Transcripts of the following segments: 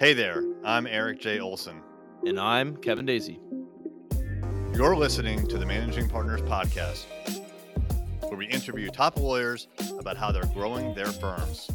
Hey there, I'm Eric J. Olson. And I'm Kevin Daisy. You're listening to the Managing Partners Podcast, where we interview top lawyers about how they're growing their firms.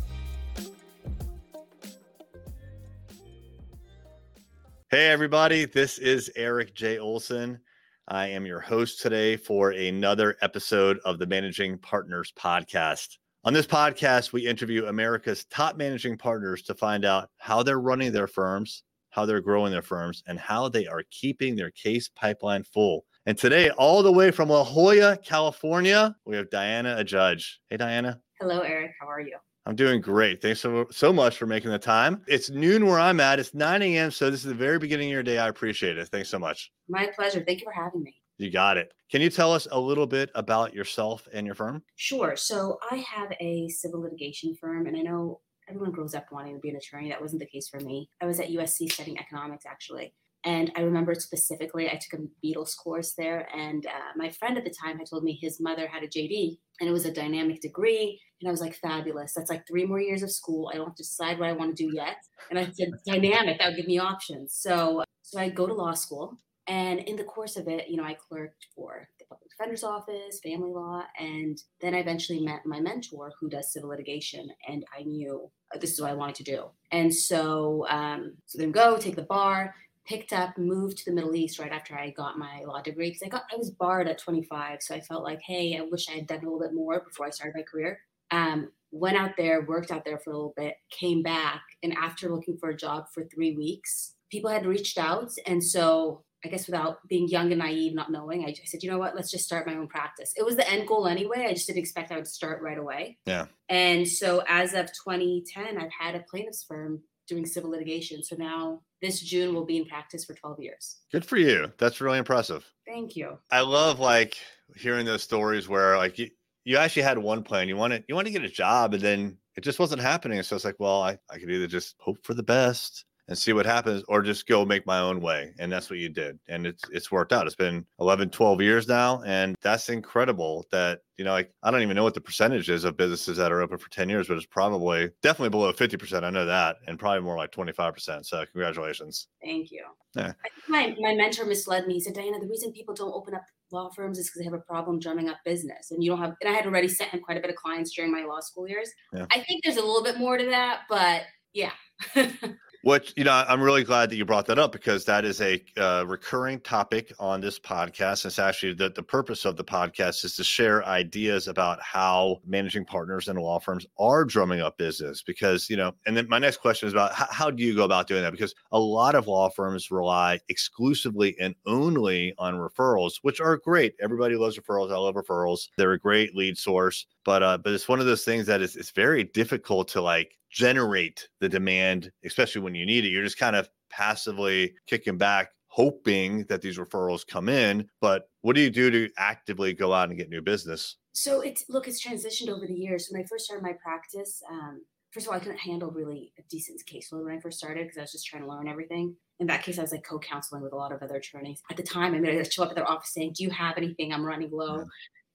Hey, everybody, this is Eric J. Olson. I am your host today for another episode of the Managing Partners Podcast. On this podcast, we interview America's top managing partners to find out how they're running their firms, how they're growing their firms, and how they are keeping their case pipeline full. And today, all the way from La Jolla, California, we have Diana Adjadj. Hey, Diana. Hello, Eric. How are you? I'm doing great. Thanks so, so much for making the time. It's noon where I'm at. It's 9 a.m. So this is the very beginning of your day. I appreciate it. Thanks so much. My pleasure. Thank you for having me. You got it. Can you tell us a little bit about yourself and your firm? Sure. So I have a civil litigation firm, and I know everyone grows up wanting to be an attorney. That wasn't the case for me. I was at USC studying economics, actually. And I remember specifically, I took a Beatles course there, and uh, my friend at the time had told me his mother had a JD, and it was a dynamic degree. And I was like, fabulous. That's like three more years of school. I don't have to decide what I want to do yet. And I said, dynamic, that would give me options. So, so I go to law school and in the course of it, you know, I clerked for the public defender's office, family law, and then I eventually met my mentor who does civil litigation. And I knew uh, this is what I wanted to do. And so, um, so then go take the bar, picked up, moved to the Middle East right after I got my law degree because I got I was barred at 25, so I felt like, hey, I wish I had done a little bit more before I started my career. Um, went out there, worked out there for a little bit, came back, and after looking for a job for three weeks, people had reached out, and so I guess without being young and naive, not knowing, I, I, said, you know what, let's just start my own practice. It was the end goal anyway. I just didn't expect I would start right away. Yeah. And so as of 2010, I've had a plaintiff's firm doing civil litigation. So now this June will be in practice for 12 years. Good for you. That's really impressive. Thank you. I love like hearing those stories where like you, you actually had one plan. You wanted you wanted to get a job and then it just wasn't happening. So it's like, well, I, I could either just hope for the best and see what happens or just go make my own way and that's what you did and it's it's worked out. It's been 11 12 years now and that's incredible that you know like i don't even know what the percentage is of businesses that are open for 10 years but it's probably definitely below 50% i know that and probably more like 25% so congratulations. Thank you. Yeah. my, my mentor misled me he said diana the reason people don't open up law firms is because they have a problem drumming up business and you don't have and i had already sent him quite a bit of clients during my law school years. Yeah. i think there's a little bit more to that but yeah Which, you know, I'm really glad that you brought that up because that is a uh, recurring topic on this podcast. It's actually that the purpose of the podcast is to share ideas about how managing partners and law firms are drumming up business. Because, you know, and then my next question is about how, how do you go about doing that? Because a lot of law firms rely exclusively and only on referrals, which are great. Everybody loves referrals. I love referrals. They're a great lead source but uh, but it's one of those things that is it's very difficult to like generate the demand, especially when you need it. You're just kind of passively kicking back, hoping that these referrals come in. But what do you do to actively go out and get new business? So it's look, it's transitioned over the years. When I first started my practice, um, first of all, I couldn't handle really a decent caseload when I first started because I was just trying to learn everything. In that case, I was like co-counseling with a lot of other attorneys. At the time, I mean, I'd show up at their office saying, "Do you have anything? I'm running low."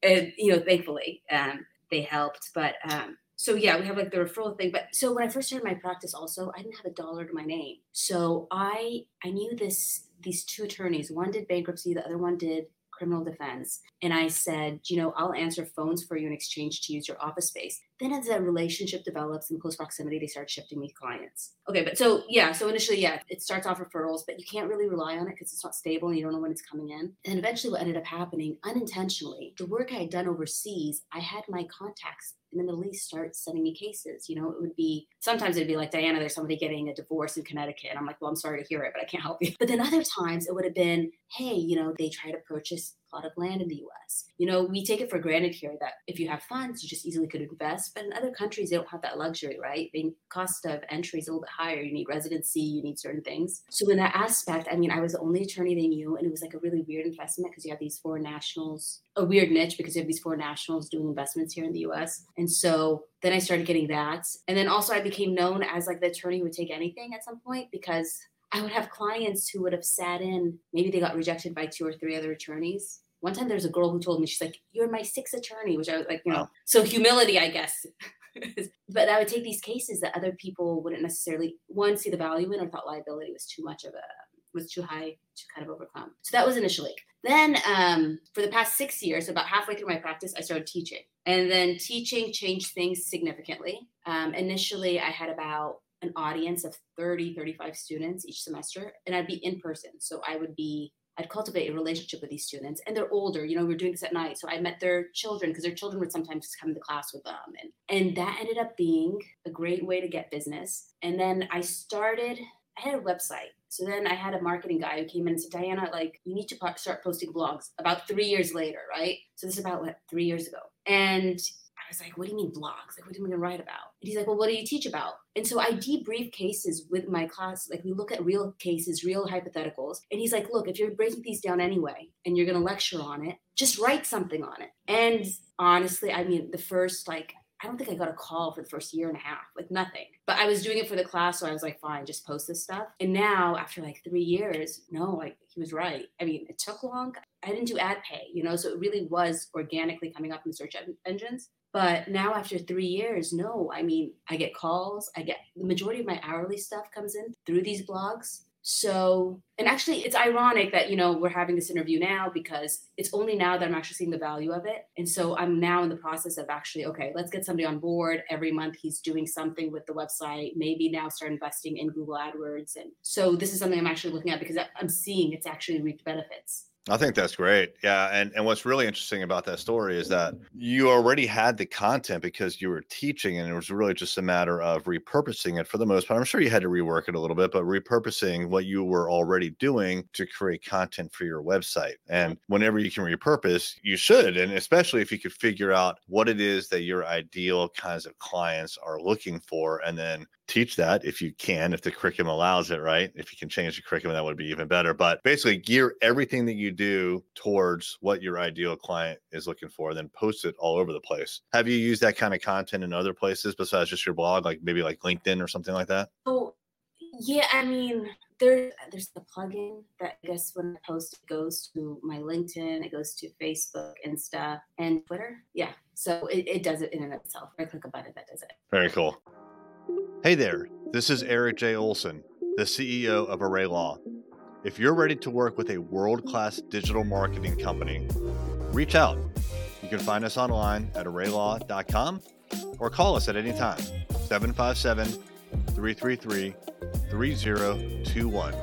Yeah. And you know, thankfully, um, they helped. But um, so yeah, we have like the referral thing. But so when I first started my practice, also I didn't have a dollar to my name. So I I knew this these two attorneys. One did bankruptcy, the other one did criminal defense. And I said, you know, I'll answer phones for you in exchange to use your office space. Then as that relationship develops in close proximity, they start shifting me clients. Okay, but so yeah, so initially, yeah, it starts off referrals, but you can't really rely on it because it's not stable and you don't know when it's coming in. And eventually what ended up happening unintentionally, the work I had done overseas, I had my contacts in the Middle East start sending me cases. You know, it would be sometimes it'd be like, Diana, there's somebody getting a divorce in Connecticut. And I'm like, well, I'm sorry to hear it, but I can't help you. But then other times it would have been, hey, you know, they try to purchase plot of land in the US. You know, we take it for granted here that if you have funds, you just easily could invest. But in other countries, they don't have that luxury, right? The cost of entry is a little bit higher. You need residency, you need certain things. So in that aspect, I mean, I was the only attorney they knew, and it was like a really weird investment because you have these foreign nationals, a weird niche because you have these foreign nationals doing investments here in the US. And so then I started getting that. And then also I became known as like the attorney who would take anything at some point because I would have clients who would have sat in, maybe they got rejected by two or three other attorneys one time there's a girl who told me she's like you're my sixth attorney which i was like you know so humility i guess but I would take these cases that other people wouldn't necessarily one see the value in or thought liability was too much of a was too high to kind of overcome. So that was initially. Then um, for the past six years, about halfway through my practice, I started teaching. And then teaching changed things significantly. Um, initially, I had about an audience of 30, 35 students each semester, and I'd be in person. So I would be I'd cultivate a relationship with these students, and they're older. You know, we are doing this at night, so I met their children because their children would sometimes come to class with them, and and that ended up being a great way to get business. And then I started. I had a website, so then I had a marketing guy who came in and said, "Diana, like you need to start posting blogs." About three years later, right? So this is about what three years ago, and I was like, what do you mean blogs? Like, what am I going to write about? And he's like, well, what do you teach about? And so I debrief cases with my class. Like, we look at real cases, real hypotheticals. And he's like, look, if you're breaking these down anyway and you're going to lecture on it, just write something on it. And honestly, I mean, the first like I don't think I got a call for the first year and a half, like nothing. But I was doing it for the class, so I was like, fine, just post this stuff. And now, after like three years, no, like he was right. I mean, it took long. I didn't do ad pay, you know, so it really was organically coming up in search engines. But now after three years, no, I mean, I get calls. I get the majority of my hourly stuff comes in through these blogs. So, and actually, it's ironic that, you know, we're having this interview now because it's only now that I'm actually seeing the value of it. And so I'm now in the process of actually, okay, let's get somebody on board. Every month he's doing something with the website, maybe now start investing in Google AdWords. And so this is something I'm actually looking at because I'm seeing it's actually reaped benefits. I think that's great. Yeah. And and what's really interesting about that story is that you already had the content because you were teaching and it was really just a matter of repurposing it for the most part. I'm sure you had to rework it a little bit, but repurposing what you were already doing to create content for your website. And whenever you can repurpose, you should. And especially if you could figure out what it is that your ideal kinds of clients are looking for and then teach that if you can, if the curriculum allows it, right? If you can change the curriculum, that would be even better. But basically, gear everything that you do towards what your ideal client is looking for, then post it all over the place. Have you used that kind of content in other places besides just your blog, like maybe like LinkedIn or something like that? Oh, yeah. I mean, there, there's the plugin that I guess when I post it goes to my LinkedIn, it goes to Facebook, Insta, and Twitter. Yeah. So it, it does it in and of itself. I click a button that does it. Very cool. Hey there, this is Eric J. Olson, the CEO of Array Law. If you're ready to work with a world class digital marketing company, reach out. You can find us online at arraylaw.com or call us at any time 757 333 3021.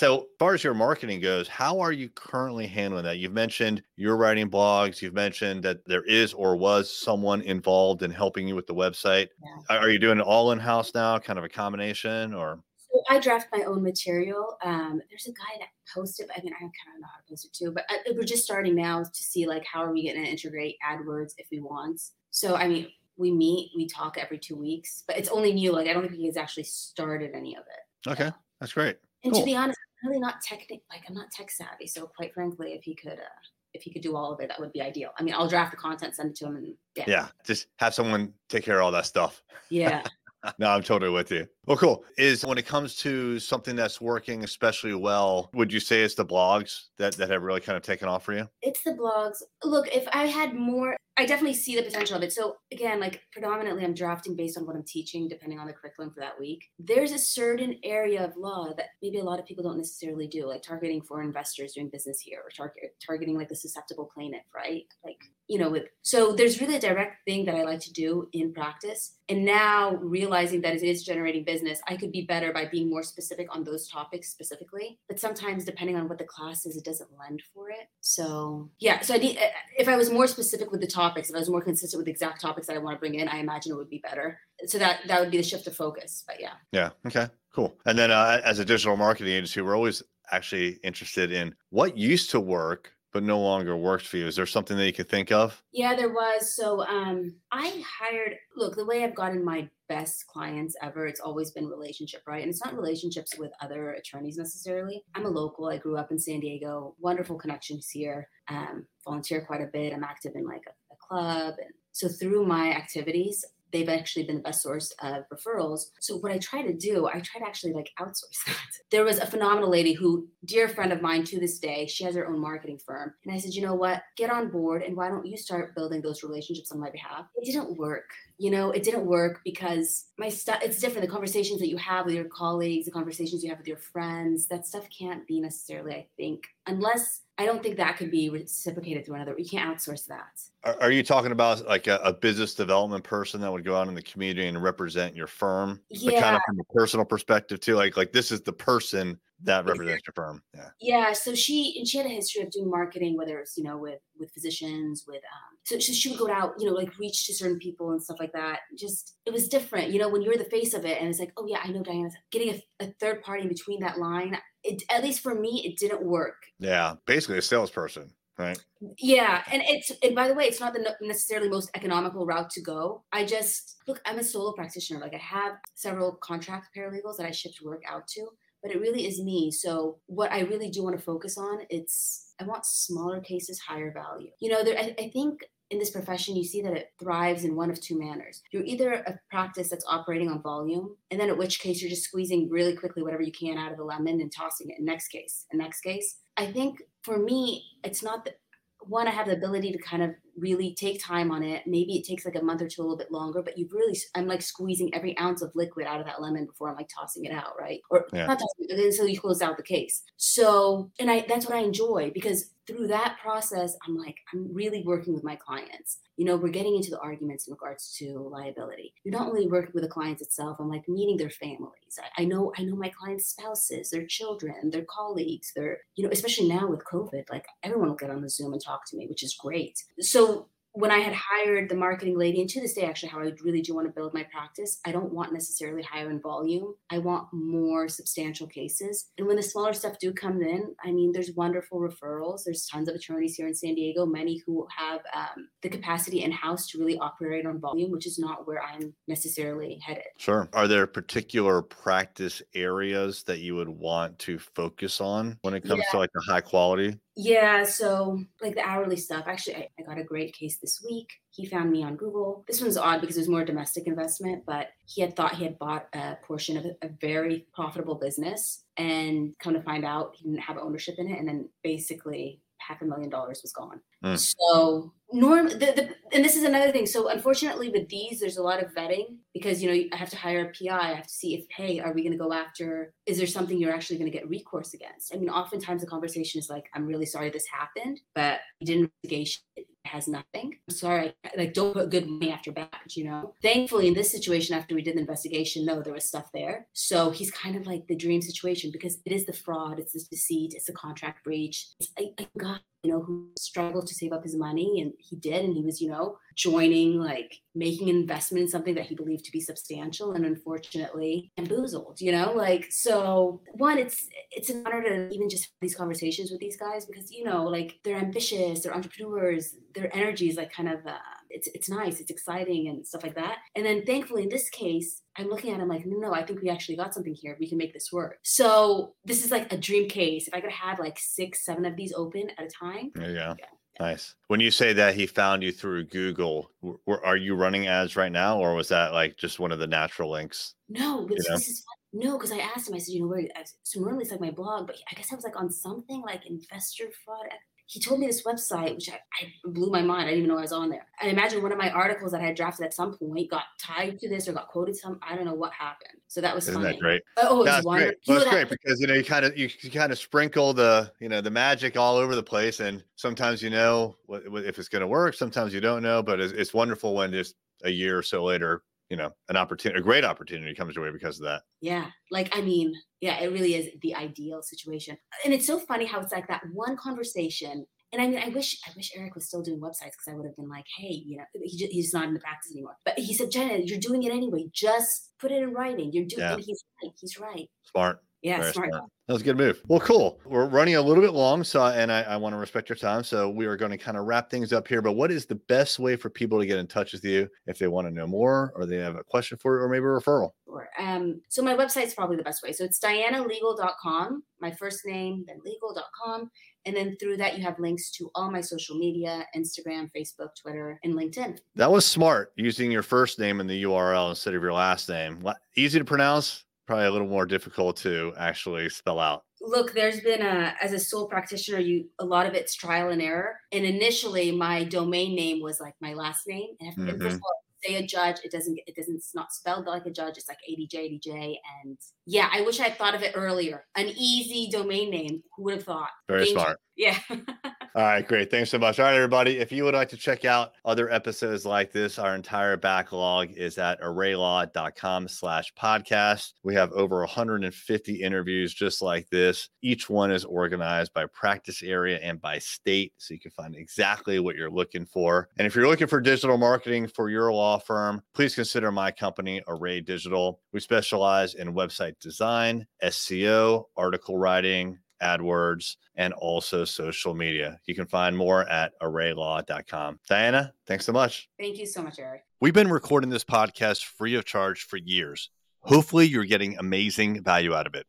So, as far as your marketing goes, how are you currently handling that? You've mentioned you're writing blogs. You've mentioned that there is or was someone involved in helping you with the website. Yeah. Are you doing it all in house now, kind of a combination, or? So I draft my own material. Um, there's a guy that posted. I mean, I kind of know how to post it too, but I, uh, we're just starting now to see like how are we going to integrate AdWords if we want. So I mean, we meet, we talk every two weeks, but it's only new. Like I don't think he's actually started any of it. Okay, that's great. And cool. to be honest, I'm really not technical. Like I'm not tech savvy, so quite frankly, if he could, uh, if he could do all of it, that would be ideal. I mean, I'll draft the content, send it to him, and yeah. Yeah, just have someone take care of all that stuff. Yeah. no, I'm totally with you. Well, cool. Is when it comes to something that's working especially well, would you say it's the blogs that that have really kind of taken off for you? It's the blogs. Look, if I had more I definitely see the potential of it. So again, like predominantly I'm drafting based on what I'm teaching, depending on the curriculum for that week. There's a certain area of law that maybe a lot of people don't necessarily do, like targeting foreign investors doing business here or target targeting like the susceptible plaintiff, right? Like, you know, with so there's really a direct thing that I like to do in practice. And now realizing that it is generating business, I could be better by being more specific on those topics specifically. But sometimes depending on what the class is, it doesn't lend for it. So yeah, so I need if I was more specific with the topics, if I was more consistent with exact topics that I want to bring in, I imagine it would be better. So that that would be the shift of focus. But yeah. Yeah. Okay. Cool. And then uh, as a digital marketing agency, we're always actually interested in what used to work but no longer works for you? Is there something that you could think of? Yeah, there was. So um, I hired, look, the way I've gotten my best clients ever, it's always been relationship, right? And it's not relationships with other attorneys necessarily. I'm a local. I grew up in San Diego, wonderful connections here, um, volunteer quite a bit. I'm active in like a, a club. And so through my activities, they've actually been the best source of referrals. So what I try to do, I try to actually like outsource that. There was a phenomenal lady who, dear friend of mine to this day, she has her own marketing firm. And I said, you know what? Get on board and why don't you start building those relationships on my behalf? It didn't work. You know, it didn't work because my stuff it's different. The conversations that you have with your colleagues, the conversations you have with your friends, that stuff can't be necessarily, I think, unless I don't think that could be reciprocated through another. You can't outsource that. Are, are you talking about like a, a, business development person that would go out in the community and represent your firm? Yeah. But kind of from a personal perspective too, like like this is the person that represents your firm. Yeah. Yeah. So she and she had a history of doing marketing, whether it's you know with with physicians, with um. So, so she would go out, you know, like reach to certain people and stuff like that. Just it was different, you know, when you're the face of it, and it's like, oh yeah, I know Diana's getting a, a third party in between that line. It, at least for me, it didn't work. Yeah, basically a salesperson right yeah and it's and by the way it's not the necessarily most economical route to go i just look i'm a solo practitioner like i have several contract paralegals that i shipped work out to but it really is me so what i really do want to focus on it's i want smaller cases higher value you know there I, I think in this profession, you see that it thrives in one of two manners. You're either a practice that's operating on volume, and then in which case you're just squeezing really quickly whatever you can out of the lemon and tossing it. In next case, and next case. I think for me, it's not that one, I have the ability to kind of really take time on it. Maybe it takes like a month or two, a little bit longer, but you really, I'm like squeezing every ounce of liquid out of that lemon before I'm like tossing it out, right? Or yeah. not tossing it until you close out the case. So, and I, that's what I enjoy because through that process, I'm like, I'm really working with my clients. You know, we're getting into the arguments in regards to liability. You're not only working with the clients itself, I'm like meeting their families. I, I know, I know my clients' spouses, their children, their colleagues, their, you know, especially now with COVID, like everyone will get on the Zoom and talk to me, which is great. So when I had hired the marketing lady, and to this day, actually, how I really do want to build my practice, I don't want necessarily higher in volume. I want more substantial cases. And when the smaller stuff do come in, I mean, there's wonderful referrals. There's tons of attorneys here in San Diego, many who have um, the capacity in house to really operate on volume, which is not where I'm necessarily headed. Sure. Are there particular practice areas that you would want to focus on when it comes yeah. to like the high quality? Yeah, so like the hourly stuff. Actually, I, I, got a great case this week. He found me on Google. This one's odd because it was more domestic investment, but he had thought he had bought a portion of a, a very profitable business and come to find out he didn't have ownership in it. And then basically half a million dollars was gone. Mm. So norm the, the, and this is another thing. So unfortunately with these, there's a lot of vetting because you know I have to hire a PI. I have to see if hey, are we going to go after? Is there something you're actually going to get recourse against? I mean, oftentimes the conversation is like, I'm really sorry this happened, but we did an investigation has nothing. I'm sorry, like don't put good money after bad, you know. Thankfully, in this situation, after we did the investigation, no, there was stuff there. So he's kind of like the dream situation because it is the fraud, it's the deceit, it's the contract breach. It's, I, I got you know, who struggled to save up his money and he did. And he was, you know, joining, like making an investment in something that he believed to be substantial and unfortunately bamboozled, you know, like, so one, it's, it's an honor to even just have these conversations with these guys because, you know, like they're ambitious, they're entrepreneurs, their energy is like kind of, uh, it's it's nice, it's exciting and stuff like that. And then thankfully in this case, I'm looking at him like, no, no, I think we actually got something here. We can make this work. So this is like a dream case. If I could have had like six, seven of these open at a time. There you go. Yeah. Nice. When you say that he found you through Google, w- are you running ads right now, or was that like just one of the natural links? No, this, this is no, because I asked him. I said, you know, where? I, So normally it's like my blog, but I guess I was like on something like investor fraud he told me this website, which I, I, blew my mind. I didn't even know I was on there. I imagine one of my articles that I had drafted at some point got tied to this or got quoted some. I don't know what happened. So that was Isn't funny. that great? Oh, it that's great. Well, that's great because you know you kind of you, you kind of sprinkle the you know the magic all over the place, and sometimes you know what, if it's going to work. Sometimes you don't know, but it's, it's wonderful when just a year or so later you know an opportunity a great opportunity comes your way because of that yeah like i mean yeah it really is the ideal situation and it's so funny how it's like that one conversation and I mean, I wish I wish Eric was still doing websites because I would have been like, hey, you know, he just, he's not in the practice anymore. But he said, Jenna, you're doing it anyway. Just put it in writing. You're doing. Yeah. he's right. He's right. Smart. Yeah, smart. smart. That was a good move. Well, cool. We're running a little bit long, so and I, I want to respect your time. So we are going to kind of wrap things up here. But what is the best way for people to get in touch with you if they want to know more, or they have a question for you, or maybe a referral? Um, so my website is probably the best way. So it's dianalegal.com. my first name, then legal.com. And then through that, you have links to all my social media Instagram, Facebook, Twitter, and LinkedIn. That was smart using your first name in the URL instead of your last name. Easy to pronounce, probably a little more difficult to actually spell out. Look there's been a as a sole practitioner you a lot of it's trial and error. And initially my domain name was like my last name. And, mm-hmm. first of all say a judge it doesn't it doesn't it's not spelled like a judge it's like adj adj and yeah i wish i had thought of it earlier. An easy domain name who would have thought? Very smart. yeah All right, great. Thanks so much. All right, everybody. If you would like to check out other episodes like this, our entire backlog is at arraylaw.com slash podcast. We have over 150 interviews just like this. Each one is organized by practice area and by state, so you can find exactly what you're looking for. And if you're looking for digital marketing for your law firm, please consider my company, Array Digital. We specialize in website design, SEO, article writing, AdWords, and also social media. You can find more at arraylaw.com. Diana, thanks so much. Thank you so much, Eric. We've been recording this podcast free of charge for years. Hopefully, you're getting amazing value out of it.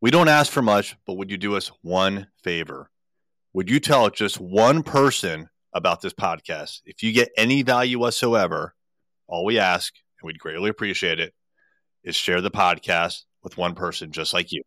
We don't ask for much, but would you do us one favor? Would you tell just one person about this podcast? If you get any value whatsoever, all we ask, and we'd greatly appreciate it, is share the podcast with one person just like you.